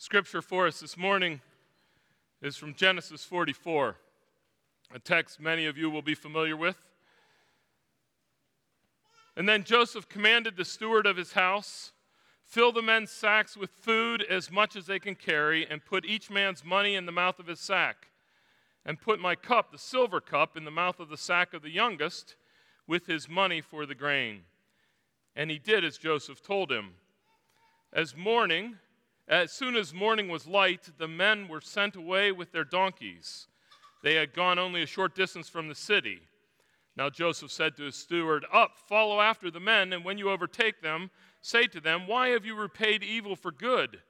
Scripture for us this morning is from Genesis 44, a text many of you will be familiar with. And then Joseph commanded the steward of his house fill the men's sacks with food as much as they can carry, and put each man's money in the mouth of his sack, and put my cup, the silver cup, in the mouth of the sack of the youngest with his money for the grain. And he did as Joseph told him. As morning, as soon as morning was light, the men were sent away with their donkeys. They had gone only a short distance from the city. Now Joseph said to his steward, Up, follow after the men, and when you overtake them, say to them, Why have you repaid evil for good?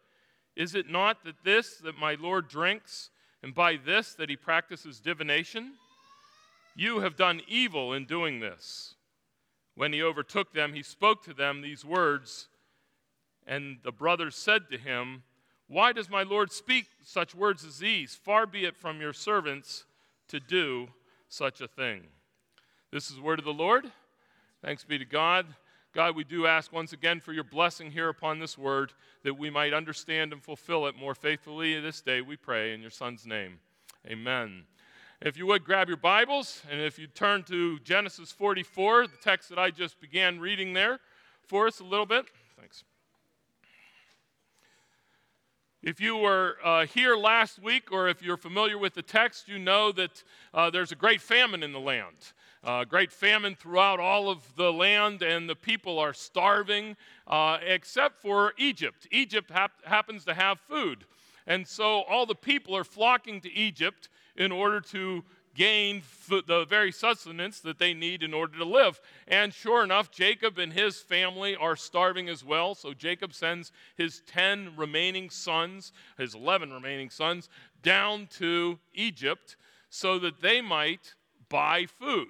Is it not that this that my Lord drinks, and by this that he practices divination? You have done evil in doing this. When he overtook them, he spoke to them these words and the brothers said to him, Why does my Lord speak such words as these? Far be it from your servants to do such a thing. This is the word of the Lord. Thanks be to God. God, we do ask once again for your blessing here upon this word that we might understand and fulfill it more faithfully this day, we pray in your Son's name. Amen. If you would grab your Bibles, and if you turn to Genesis 44, the text that I just began reading there for us a little bit. Thanks. If you were uh, here last week, or if you're familiar with the text, you know that uh, there's a great famine in the land. Uh, great famine throughout all of the land, and the people are starving, uh, except for Egypt. Egypt hap- happens to have food. And so all the people are flocking to Egypt in order to gain the very sustenance that they need in order to live. And sure enough, Jacob and his family are starving as well. So Jacob sends his 10 remaining sons, his 11 remaining sons, down to Egypt so that they might buy food.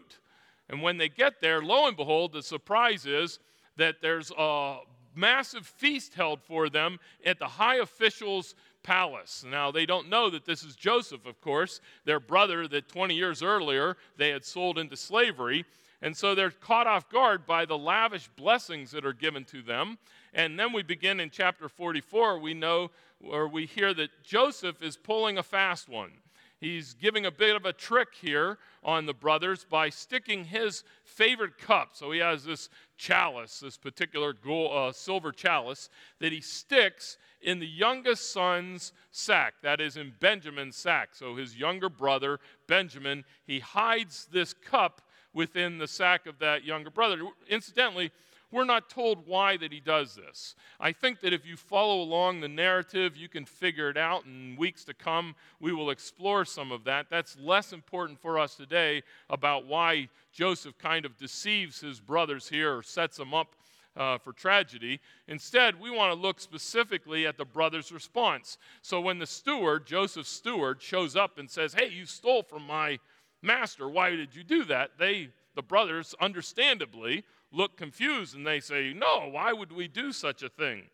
And when they get there, lo and behold, the surprise is that there's a massive feast held for them at the high officials' palace. Now, they don't know that this is Joseph, of course, their brother that 20 years earlier they had sold into slavery. And so they're caught off guard by the lavish blessings that are given to them. And then we begin in chapter 44. We know, or we hear that Joseph is pulling a fast one. He's giving a bit of a trick here on the brothers by sticking his favorite cup. So he has this chalice, this particular gold, uh, silver chalice, that he sticks in the youngest son's sack, that is in Benjamin's sack. So his younger brother, Benjamin, he hides this cup within the sack of that younger brother. Incidentally, we're not told why that he does this. I think that if you follow along the narrative, you can figure it out. In weeks to come, we will explore some of that. That's less important for us today about why Joseph kind of deceives his brothers here or sets them up uh, for tragedy. Instead, we want to look specifically at the brother's response. So when the steward, Joseph's steward, shows up and says, Hey, you stole from my master, why did you do that? They, the brothers, understandably look confused and they say, No, why would we do such a thing?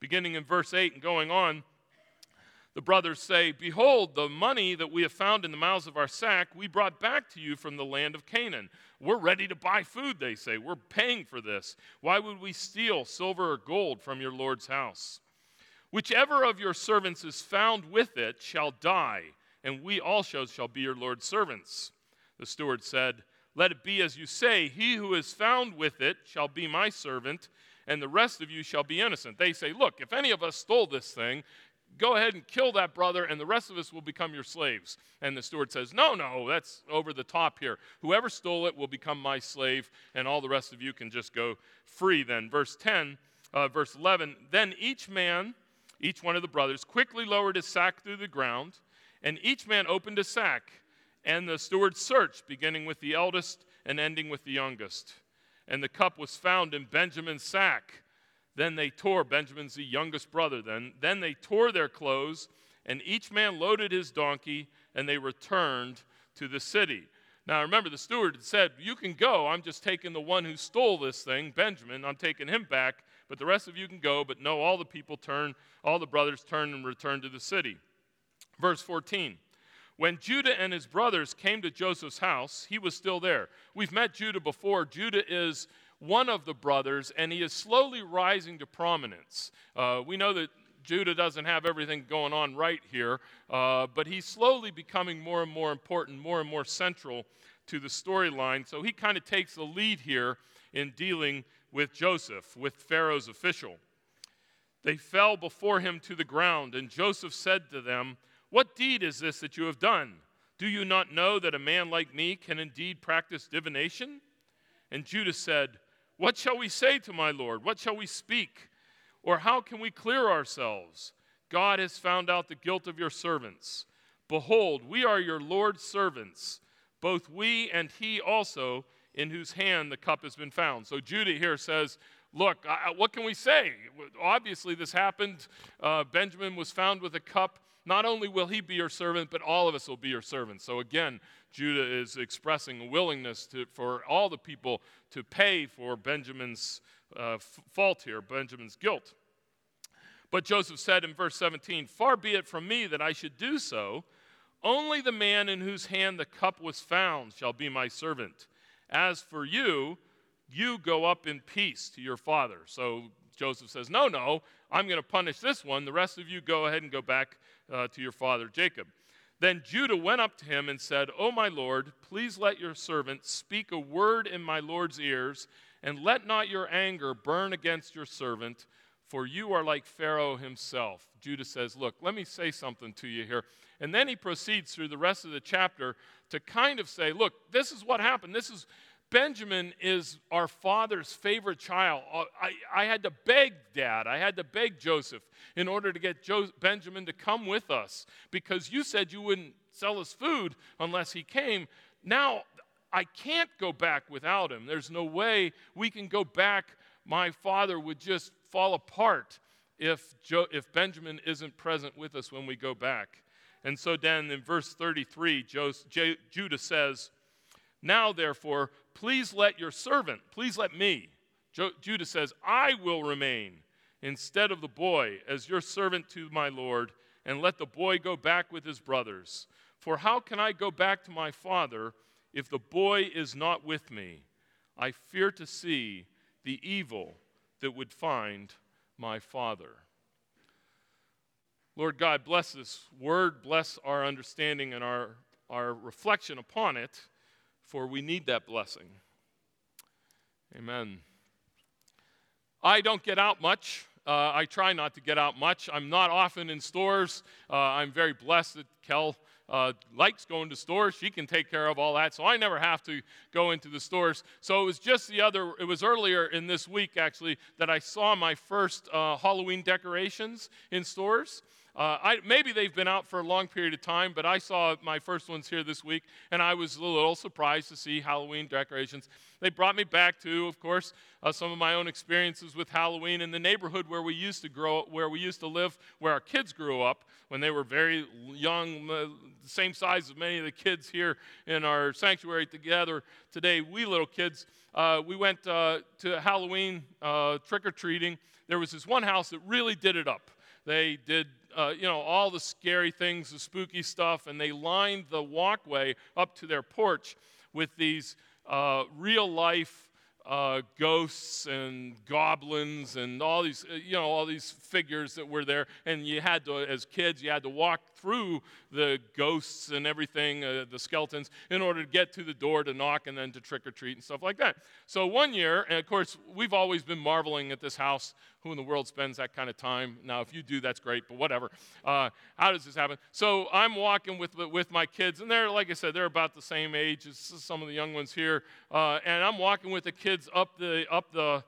Beginning in verse 8 and going on, the brothers say, Behold, the money that we have found in the mouths of our sack, we brought back to you from the land of Canaan. We're ready to buy food, they say. We're paying for this. Why would we steal silver or gold from your Lord's house? Whichever of your servants is found with it shall die, and we also shall be your Lord's servants. The steward said, Let it be as you say, he who is found with it shall be my servant, and the rest of you shall be innocent. They say, Look, if any of us stole this thing, go ahead and kill that brother, and the rest of us will become your slaves. And the steward says, No, no, that's over the top here. Whoever stole it will become my slave, and all the rest of you can just go free then. Verse 10, uh, verse 11 Then each man, each one of the brothers, quickly lowered his sack through the ground, and each man opened a sack. And the steward searched, beginning with the eldest and ending with the youngest. And the cup was found in Benjamin's sack. Then they tore, Benjamin's the youngest brother, then, then they tore their clothes, and each man loaded his donkey, and they returned to the city. Now remember, the steward had said, You can go. I'm just taking the one who stole this thing, Benjamin. I'm taking him back, but the rest of you can go. But no, all the people turn, all the brothers turn and return to the city. Verse 14. When Judah and his brothers came to Joseph's house, he was still there. We've met Judah before. Judah is one of the brothers, and he is slowly rising to prominence. Uh, we know that Judah doesn't have everything going on right here, uh, but he's slowly becoming more and more important, more and more central to the storyline. So he kind of takes the lead here in dealing with Joseph, with Pharaoh's official. They fell before him to the ground, and Joseph said to them, What deed is this that you have done? Do you not know that a man like me can indeed practice divination? And Judah said, What shall we say to my Lord? What shall we speak? Or how can we clear ourselves? God has found out the guilt of your servants. Behold, we are your Lord's servants, both we and he also, in whose hand the cup has been found. So Judah here says, Look, I, what can we say? Obviously, this happened. Uh, Benjamin was found with a cup. Not only will he be your servant, but all of us will be your servants. So again, Judah is expressing a willingness to, for all the people to pay for Benjamin's uh, fault here, Benjamin's guilt. But Joseph said in verse 17, Far be it from me that I should do so. Only the man in whose hand the cup was found shall be my servant. As for you, you go up in peace to your father. So Joseph says, No, no, I'm going to punish this one. The rest of you go ahead and go back uh, to your father Jacob. Then Judah went up to him and said, O my Lord, please let your servant speak a word in my Lord's ears, and let not your anger burn against your servant, for you are like Pharaoh himself. Judah says, Look, let me say something to you here. And then he proceeds through the rest of the chapter to kind of say, Look, this is what happened. This is Benjamin is our father's favorite child. Uh, I, I had to beg dad, I had to beg Joseph in order to get jo- Benjamin to come with us because you said you wouldn't sell us food unless he came. Now I can't go back without him. There's no way we can go back. My father would just fall apart if, jo- if Benjamin isn't present with us when we go back. And so then in verse 33, J- Judah says, Now therefore, Please let your servant, please let me. Judah says, I will remain instead of the boy as your servant to my Lord, and let the boy go back with his brothers. For how can I go back to my father if the boy is not with me? I fear to see the evil that would find my father. Lord God, bless this word, bless our understanding and our, our reflection upon it for we need that blessing. Amen. I don't get out much. Uh, I try not to get out much. I'm not often in stores. Uh, I'm very blessed that Kel uh, likes going to stores. She can take care of all that, so I never have to go into the stores. So it was just the other, it was earlier in this week actually that I saw my first uh, Halloween decorations in stores. Uh, I, maybe they've been out for a long period of time, but I saw my first ones here this week, and I was a little surprised to see Halloween decorations. They brought me back to, of course, uh, some of my own experiences with Halloween in the neighborhood where we used to grow, where we used to live, where our kids grew up when they were very young, uh, same size as many of the kids here in our sanctuary together today. We little kids, uh, we went uh, to Halloween uh, trick or treating. There was this one house that really did it up. They did uh, you know, all the scary things, the spooky stuff, and they lined the walkway up to their porch with these uh, real life uh, ghosts and goblins and all these, uh, you know, all these figures that were there. And you had to, as kids, you had to walk through the ghosts and everything, uh, the skeletons, in order to get to the door to knock and then to trick or treat and stuff like that. So one year, and of course, we've always been marveling at this house. Who in the world spends that kind of time? Now, if you do, that's great, but whatever. Uh, how does this happen? So I'm walking with, with my kids, and they're, like I said, they're about the same age as some of the young ones here. Uh, and I'm walking with the kids up the, up the,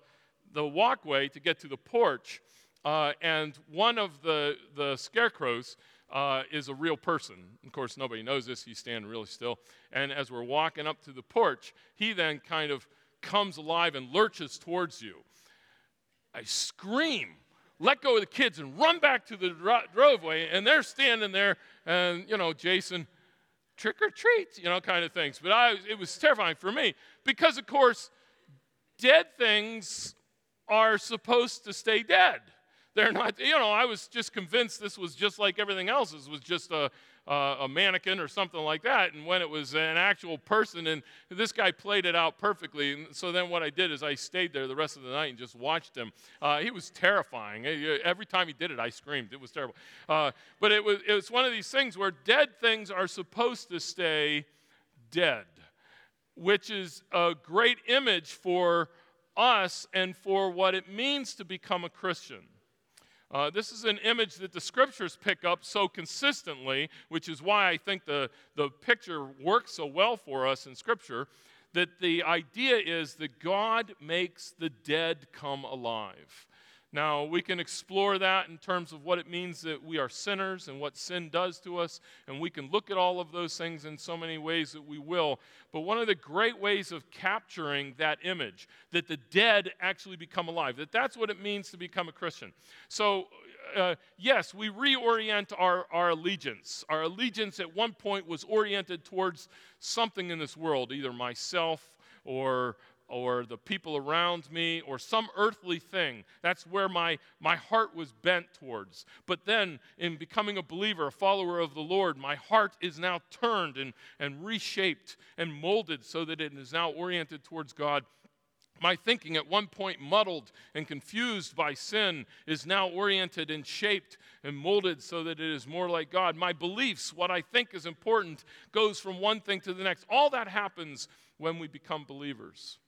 the walkway to get to the porch. Uh, and one of the, the scarecrows uh, is a real person. Of course, nobody knows this. He's standing really still. And as we're walking up to the porch, he then kind of comes alive and lurches towards you. I scream, let go of the kids, and run back to the dro- driveway. And they're standing there, and, you know, Jason, trick or treat, you know, kind of things. But I, it was terrifying for me because, of course, dead things are supposed to stay dead. They're not, you know, I was just convinced this was just like everything else. This was just a, uh, a mannequin or something like that. And when it was an actual person, and this guy played it out perfectly. And so then what I did is I stayed there the rest of the night and just watched him. Uh, he was terrifying. Every time he did it, I screamed. It was terrible. Uh, but it was, it was one of these things where dead things are supposed to stay dead, which is a great image for us and for what it means to become a Christian. Uh, this is an image that the scriptures pick up so consistently, which is why I think the, the picture works so well for us in scripture. That the idea is that God makes the dead come alive. Now, we can explore that in terms of what it means that we are sinners and what sin does to us, and we can look at all of those things in so many ways that we will. But one of the great ways of capturing that image, that the dead actually become alive, that that's what it means to become a Christian. So, uh, yes, we reorient our, our allegiance. Our allegiance at one point was oriented towards something in this world, either myself or or the people around me or some earthly thing. That's where my, my heart was bent towards. But then, in becoming a believer, a follower of the Lord, my heart is now turned and, and reshaped and molded so that it is now oriented towards God. My thinking, at one point muddled and confused by sin, is now oriented and shaped and molded so that it is more like God. My beliefs, what I think is important, goes from one thing to the next. All that happens when we become believers.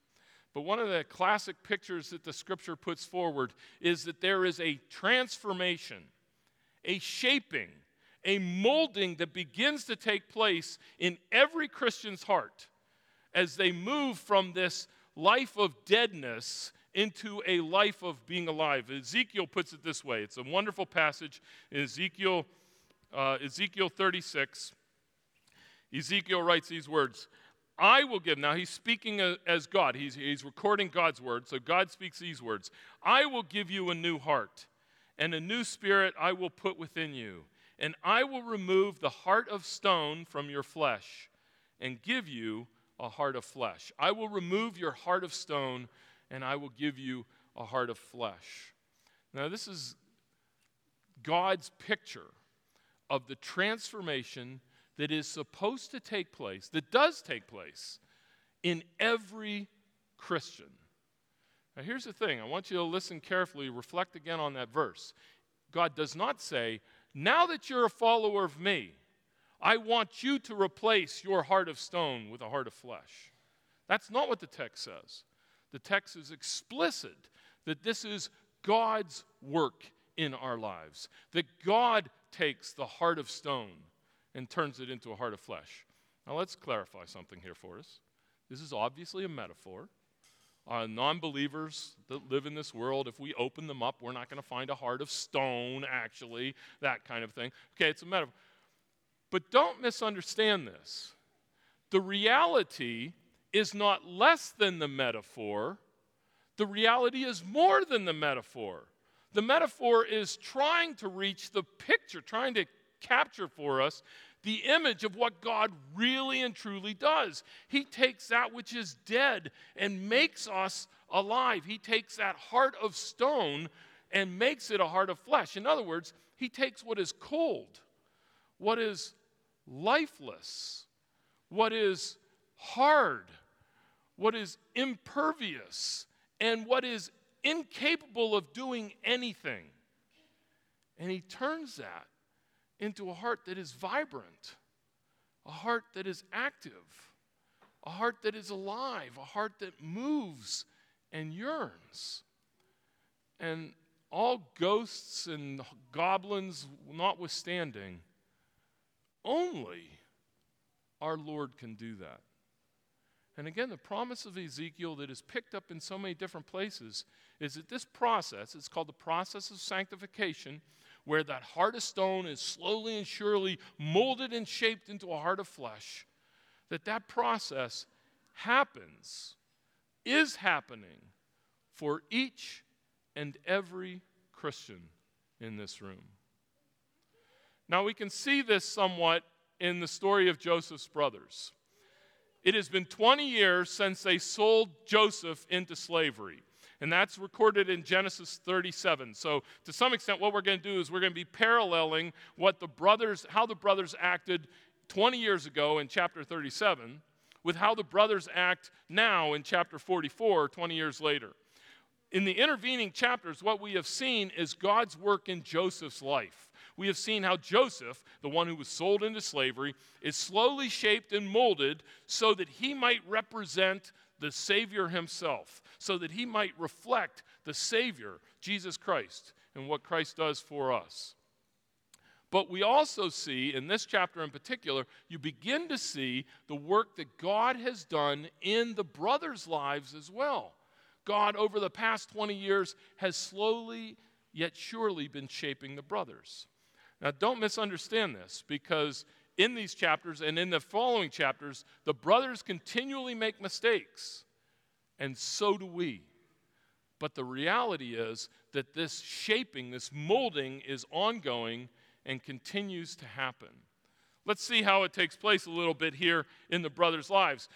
But one of the classic pictures that the scripture puts forward is that there is a transformation, a shaping, a molding that begins to take place in every Christian's heart as they move from this life of deadness into a life of being alive. Ezekiel puts it this way it's a wonderful passage in Ezekiel, uh, Ezekiel 36. Ezekiel writes these words I will give, now he's speaking as God, he's, he's recording God's word, so God speaks these words. I will give you a new heart, and a new spirit I will put within you, and I will remove the heart of stone from your flesh, and give you a heart of flesh. I will remove your heart of stone, and I will give you a heart of flesh. Now, this is God's picture of the transformation that is supposed to take place, that does take place in every Christian. Now, here's the thing I want you to listen carefully, reflect again on that verse. God does not say, Now that you're a follower of me, I want you to replace your heart of stone with a heart of flesh. That's not what the text says. The text is explicit that this is God's work in our lives, that God takes the heart of stone and turns it into a heart of flesh. Now, let's clarify something here for us. This is obviously a metaphor. Uh, non believers that live in this world, if we open them up, we're not going to find a heart of stone, actually, that kind of thing. Okay, it's a metaphor. But don't misunderstand this. The reality is not less than the metaphor, the reality is more than the metaphor. The metaphor is trying to reach the picture, trying to capture for us the image of what God really and truly does. He takes that which is dead and makes us alive. He takes that heart of stone and makes it a heart of flesh. In other words, He takes what is cold, what is lifeless, what is hard, what is impervious, and what is incapable of doing anything. And He turns that into a heart that is vibrant, a heart that is active, a heart that is alive, a heart that moves and yearns. And all ghosts and goblins notwithstanding, only our Lord can do that. And again, the promise of Ezekiel that is picked up in so many different places is that this process, it's called the process of sanctification, where that heart of stone is slowly and surely molded and shaped into a heart of flesh, that that process happens, is happening for each and every Christian in this room. Now, we can see this somewhat in the story of Joseph's brothers. It has been 20 years since they sold Joseph into slavery. And that's recorded in Genesis 37. So, to some extent, what we're going to do is we're going to be paralleling what the brothers, how the brothers acted 20 years ago in chapter 37 with how the brothers act now in chapter 44, 20 years later. In the intervening chapters, what we have seen is God's work in Joseph's life. We have seen how Joseph, the one who was sold into slavery, is slowly shaped and molded so that he might represent the Savior himself, so that he might reflect the Savior, Jesus Christ, and what Christ does for us. But we also see, in this chapter in particular, you begin to see the work that God has done in the brothers' lives as well. God, over the past 20 years, has slowly yet surely been shaping the brothers. Now, don't misunderstand this because in these chapters and in the following chapters, the brothers continually make mistakes, and so do we. But the reality is that this shaping, this molding is ongoing and continues to happen. Let's see how it takes place a little bit here in the brothers' lives.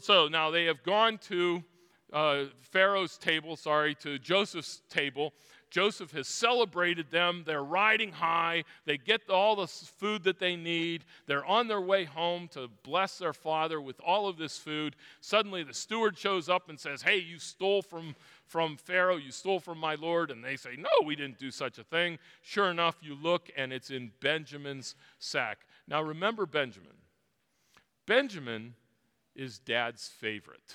So now they have gone to uh, Pharaoh's table, sorry, to Joseph's table. Joseph has celebrated them. They're riding high. They get all the food that they need. They're on their way home to bless their father with all of this food. Suddenly, the steward shows up and says, Hey, you stole from from Pharaoh, you stole from my Lord. And they say, No, we didn't do such a thing. Sure enough, you look and it's in Benjamin's sack. Now remember Benjamin. Benjamin is dad's favorite.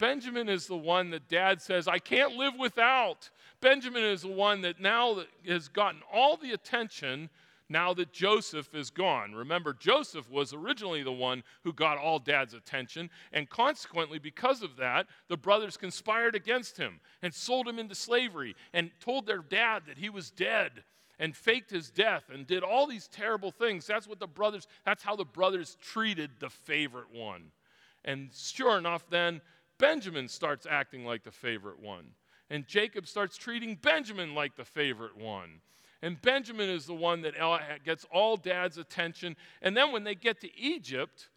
Benjamin is the one that dad says, I can't live without. Benjamin is the one that now has gotten all the attention now that Joseph is gone. Remember, Joseph was originally the one who got all dad's attention, and consequently, because of that, the brothers conspired against him and sold him into slavery and told their dad that he was dead and faked his death and did all these terrible things. That's what the brothers, that's how the brothers treated the favorite one. And sure enough, then Benjamin starts acting like the favorite one. And Jacob starts treating Benjamin like the favorite one. And Benjamin is the one that gets all dad's attention. And then when they get to Egypt,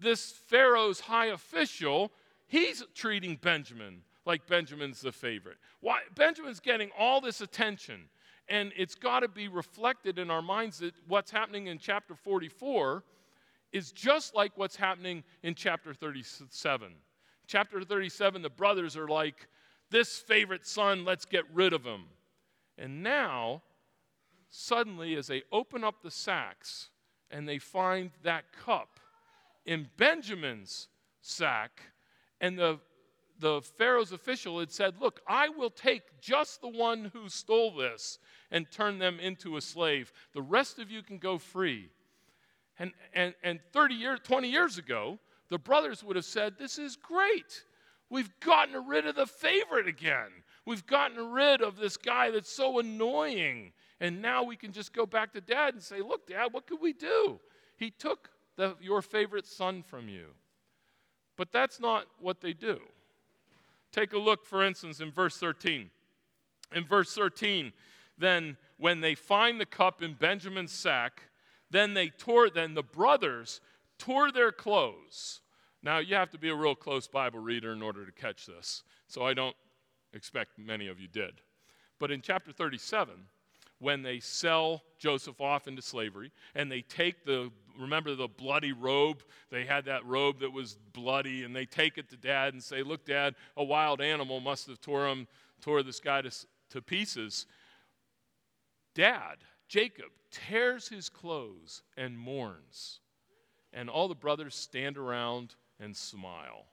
this Pharaoh's high official, he's treating Benjamin like Benjamin's the favorite. Why? Benjamin's getting all this attention. And it's got to be reflected in our minds that what's happening in chapter 44 is just like what's happening in chapter 37. Chapter 37, the brothers are like, this favorite son, let's get rid of him. And now suddenly, as they open up the sacks and they find that cup in Benjamin's sack, and the, the Pharaoh's official had said, Look, I will take just the one who stole this and turn them into a slave. The rest of you can go free. And, and, and 30 years, 20 years ago, the brothers would have said, This is great. We've gotten rid of the favorite again. We've gotten rid of this guy that's so annoying and now we can just go back to dad and say, Look, dad, what could we do? He took the, your favorite son from you. But that's not what they do. Take a look, for instance, in verse 13. In verse 13, then when they find the cup in Benjamin's sack, then they tore, then the brothers tore their clothes. Now, you have to be a real close Bible reader in order to catch this, so I don't expect many of you did. But in chapter 37, when they sell Joseph off into slavery and they take the remember the bloody robe they had that robe that was bloody and they take it to dad and say look dad a wild animal must have tore him tore this guy to, to pieces dad jacob tears his clothes and mourns and all the brothers stand around and smile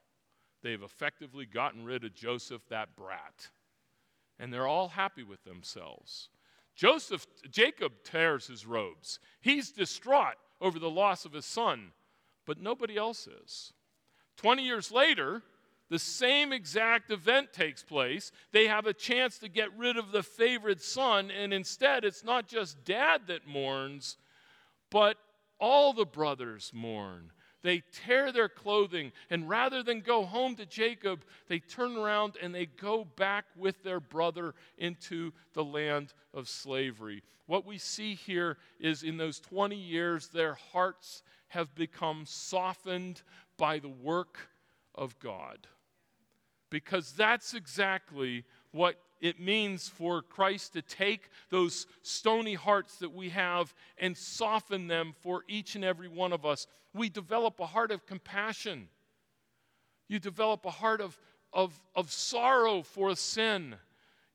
they've effectively gotten rid of joseph that brat and they're all happy with themselves Joseph, Jacob tears his robes. He's distraught over the loss of his son, but nobody else is. 20 years later, the same exact event takes place. They have a chance to get rid of the favorite son, and instead, it's not just dad that mourns, but all the brothers mourn. They tear their clothing, and rather than go home to Jacob, they turn around and they go back with their brother into the land of slavery. What we see here is in those 20 years, their hearts have become softened by the work of God. because that's exactly what it means for Christ to take those stony hearts that we have and soften them for each and every one of us. We develop a heart of compassion. You develop a heart of, of, of sorrow for sin.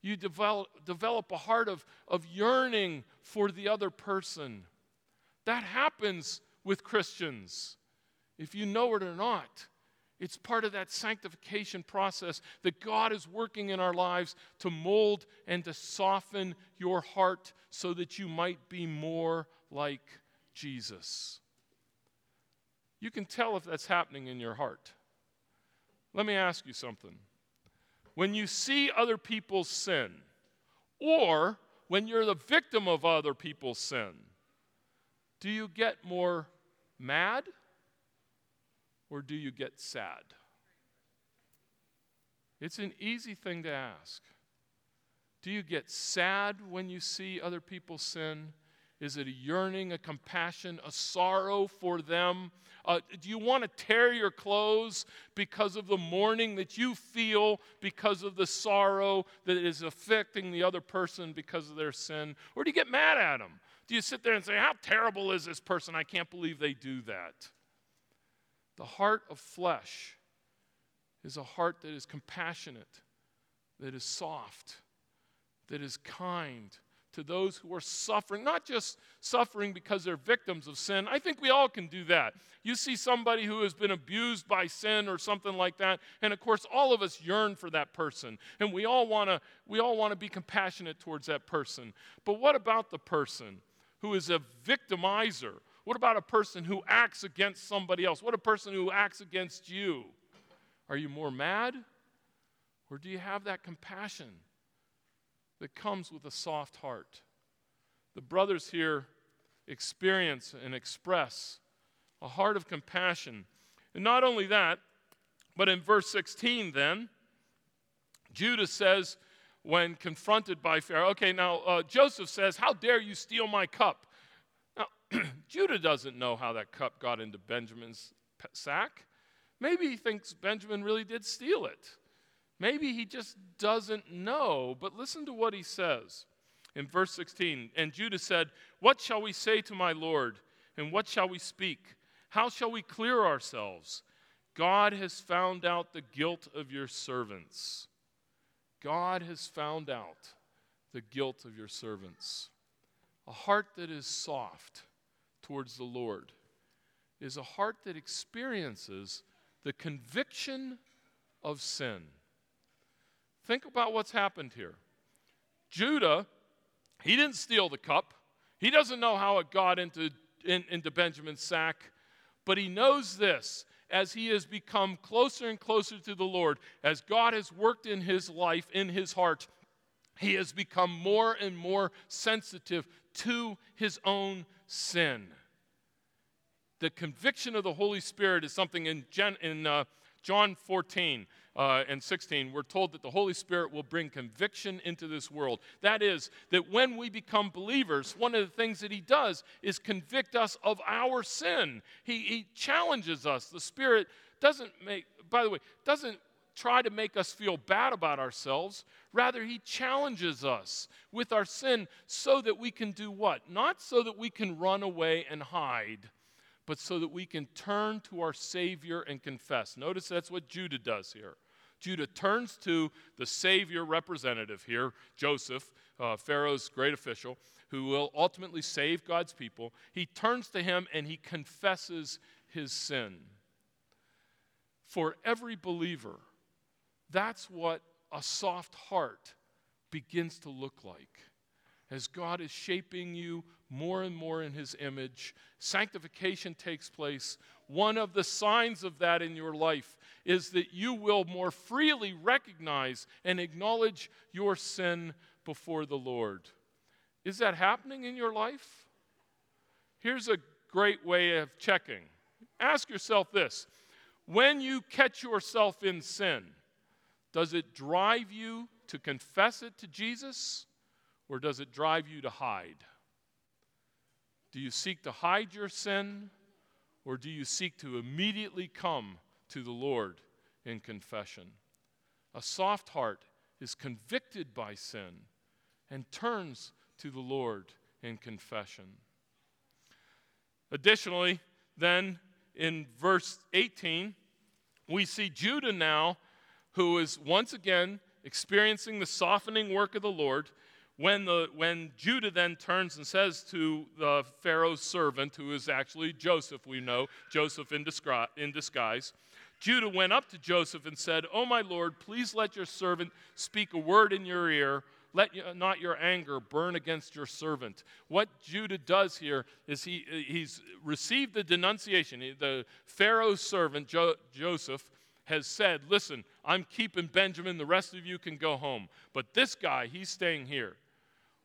You develop, develop a heart of, of yearning for the other person. That happens with Christians, if you know it or not. It's part of that sanctification process that God is working in our lives to mold and to soften your heart so that you might be more like Jesus. You can tell if that's happening in your heart. Let me ask you something. When you see other people's sin, or when you're the victim of other people's sin, do you get more mad or do you get sad? It's an easy thing to ask. Do you get sad when you see other people sin? Is it a yearning, a compassion, a sorrow for them? Uh, do you want to tear your clothes because of the mourning that you feel because of the sorrow that is affecting the other person because of their sin? Or do you get mad at them? Do you sit there and say, How terrible is this person? I can't believe they do that. The heart of flesh is a heart that is compassionate, that is soft, that is kind to those who are suffering, not just suffering because they're victims of sin. I think we all can do that. You see somebody who has been abused by sin or something like that, and of course all of us yearn for that person, and we all want to we all want to be compassionate towards that person. But what about the person who is a victimizer? What about a person who acts against somebody else? What a person who acts against you? Are you more mad? Or do you have that compassion that comes with a soft heart? The brothers here experience and express a heart of compassion. And not only that, but in verse 16, then, Judah says, when confronted by Pharaoh, okay, now uh, Joseph says, How dare you steal my cup? Judah doesn't know how that cup got into Benjamin's sack. Maybe he thinks Benjamin really did steal it. Maybe he just doesn't know. But listen to what he says in verse 16. And Judah said, What shall we say to my Lord? And what shall we speak? How shall we clear ourselves? God has found out the guilt of your servants. God has found out the guilt of your servants. A heart that is soft towards the Lord is a heart that experiences the conviction of sin. Think about what's happened here. Judah, he didn't steal the cup. He doesn't know how it got into, in, into Benjamin's sack, but he knows this as he has become closer and closer to the Lord, as God has worked in his life, in his heart, he has become more and more sensitive to his own sin. The conviction of the Holy Spirit is something in, Gen, in uh, John 14 uh, and 16. We're told that the Holy Spirit will bring conviction into this world. That is, that when we become believers, one of the things that He does is convict us of our sin. He, he challenges us. The Spirit doesn't make, by the way, doesn't try to make us feel bad about ourselves. Rather, He challenges us with our sin so that we can do what? Not so that we can run away and hide, but so that we can turn to our Savior and confess. Notice that's what Judah does here. Judah turns to the Savior representative here, Joseph, uh, Pharaoh's great official, who will ultimately save God's people. He turns to him and he confesses his sin. For every believer, that's what a soft heart begins to look like. As God is shaping you more and more in His image, sanctification takes place. One of the signs of that in your life is that you will more freely recognize and acknowledge your sin before the Lord. Is that happening in your life? Here's a great way of checking. Ask yourself this when you catch yourself in sin, does it drive you to confess it to Jesus or does it drive you to hide? Do you seek to hide your sin or do you seek to immediately come to the Lord in confession? A soft heart is convicted by sin and turns to the Lord in confession. Additionally, then in verse 18, we see Judah now, who is once again experiencing the softening work of the Lord. When, the, when Judah then turns and says to the Pharaoh's servant, who is actually Joseph, we know, Joseph in, disguise, in disguise, Judah went up to Joseph and said, Oh, my Lord, please let your servant speak a word in your ear. Let not your anger burn against your servant. What Judah does here is he, he's received the denunciation. The Pharaoh's servant, jo- Joseph, has said, Listen, I'm keeping Benjamin. The rest of you can go home. But this guy, he's staying here.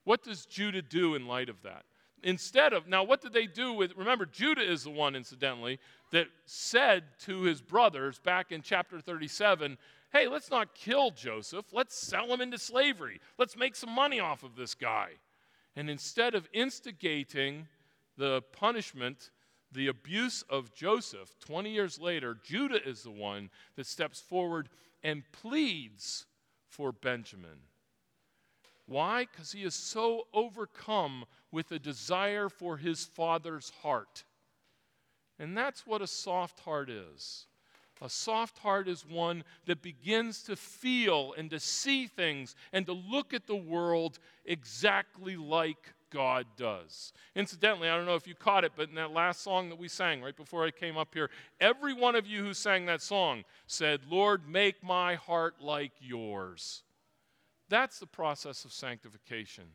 What does Judah do in light of that? Instead of, now, what did they do with, remember, Judah is the one, incidentally, that said to his brothers back in chapter 37, hey, let's not kill Joseph. Let's sell him into slavery. Let's make some money off of this guy. And instead of instigating the punishment, the abuse of Joseph, 20 years later, Judah is the one that steps forward and pleads for Benjamin. Why? Because he is so overcome with a desire for his father's heart. And that's what a soft heart is. A soft heart is one that begins to feel and to see things and to look at the world exactly like God does. Incidentally, I don't know if you caught it, but in that last song that we sang right before I came up here, every one of you who sang that song said, Lord, make my heart like yours. That's the process of sanctification.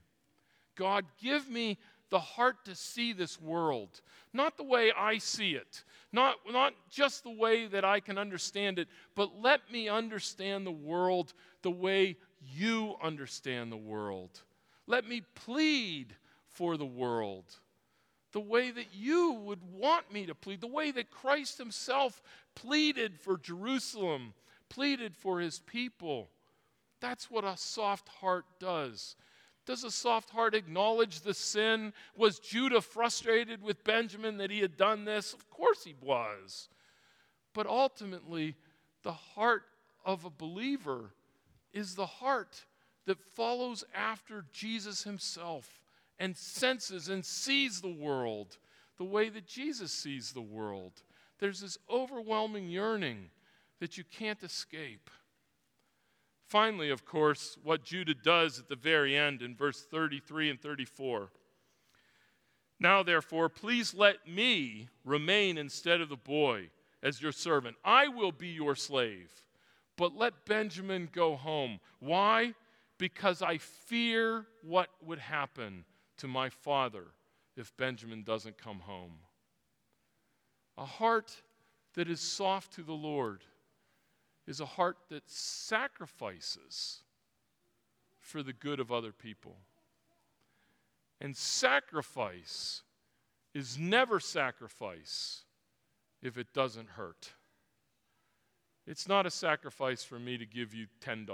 God, give me the heart to see this world, not the way I see it, not, not just the way that I can understand it, but let me understand the world the way you understand the world. Let me plead for the world the way that you would want me to plead, the way that Christ Himself pleaded for Jerusalem, pleaded for His people. That's what a soft heart does. Does a soft heart acknowledge the sin? Was Judah frustrated with Benjamin that he had done this? Of course he was. But ultimately, the heart of a believer is the heart that follows after Jesus himself and senses and sees the world the way that Jesus sees the world. There's this overwhelming yearning that you can't escape. Finally, of course, what Judah does at the very end in verse 33 and 34. Now, therefore, please let me remain instead of the boy as your servant. I will be your slave, but let Benjamin go home. Why? Because I fear what would happen to my father if Benjamin doesn't come home. A heart that is soft to the Lord is a heart that sacrifices for the good of other people. And sacrifice is never sacrifice if it doesn't hurt. It's not a sacrifice for me to give you $10.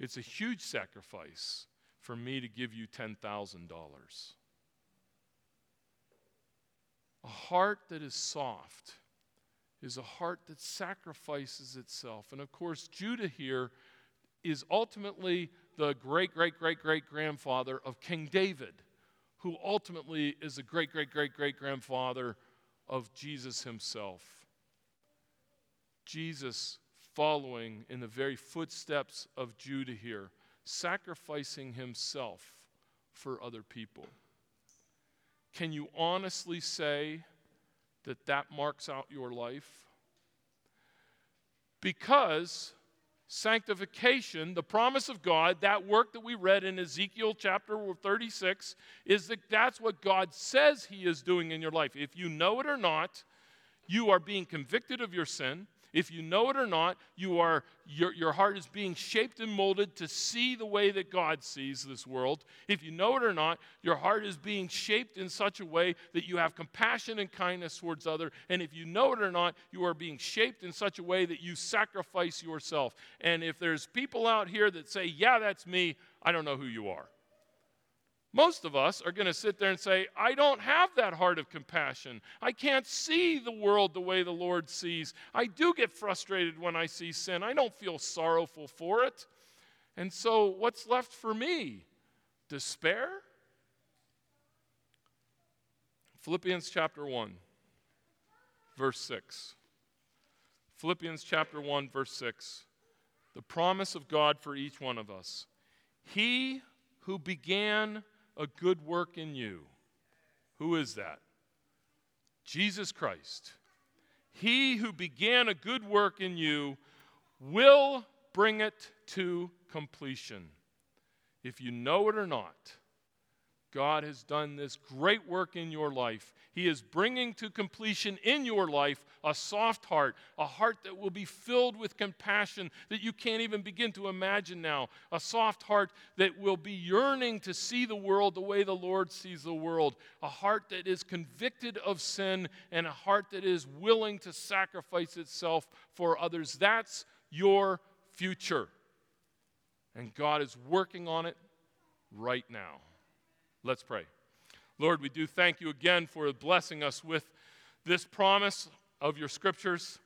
It's a huge sacrifice for me to give you $10,000. A heart that is soft is a heart that sacrifices itself. And of course, Judah here is ultimately the great, great, great, great grandfather of King David, who ultimately is the great, great, great, great grandfather of Jesus himself. Jesus following in the very footsteps of Judah here, sacrificing himself for other people. Can you honestly say, that that marks out your life? Because sanctification, the promise of God, that work that we read in Ezekiel chapter 36, is that that's what God says He is doing in your life. If you know it or not, you are being convicted of your sin. If you know it or not, you are, your, your heart is being shaped and molded to see the way that God sees this world. If you know it or not, your heart is being shaped in such a way that you have compassion and kindness towards other. And if you know it or not, you are being shaped in such a way that you sacrifice yourself. And if there's people out here that say, yeah, that's me, I don't know who you are. Most of us are going to sit there and say, I don't have that heart of compassion. I can't see the world the way the Lord sees. I do get frustrated when I see sin. I don't feel sorrowful for it. And so, what's left for me? Despair? Philippians chapter 1, verse 6. Philippians chapter 1, verse 6. The promise of God for each one of us. He who began a good work in you. Who is that? Jesus Christ. He who began a good work in you will bring it to completion. If you know it or not, God has done this great work in your life. He is bringing to completion in your life a soft heart, a heart that will be filled with compassion that you can't even begin to imagine now, a soft heart that will be yearning to see the world the way the Lord sees the world, a heart that is convicted of sin, and a heart that is willing to sacrifice itself for others. That's your future. And God is working on it right now. Let's pray. Lord, we do thank you again for blessing us with this promise of your scriptures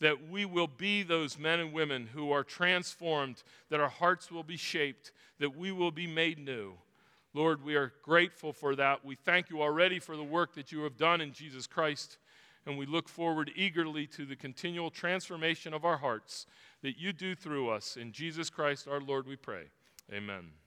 that we will be those men and women who are transformed, that our hearts will be shaped, that we will be made new. Lord, we are grateful for that. We thank you already for the work that you have done in Jesus Christ, and we look forward eagerly to the continual transformation of our hearts that you do through us. In Jesus Christ our Lord, we pray. Amen.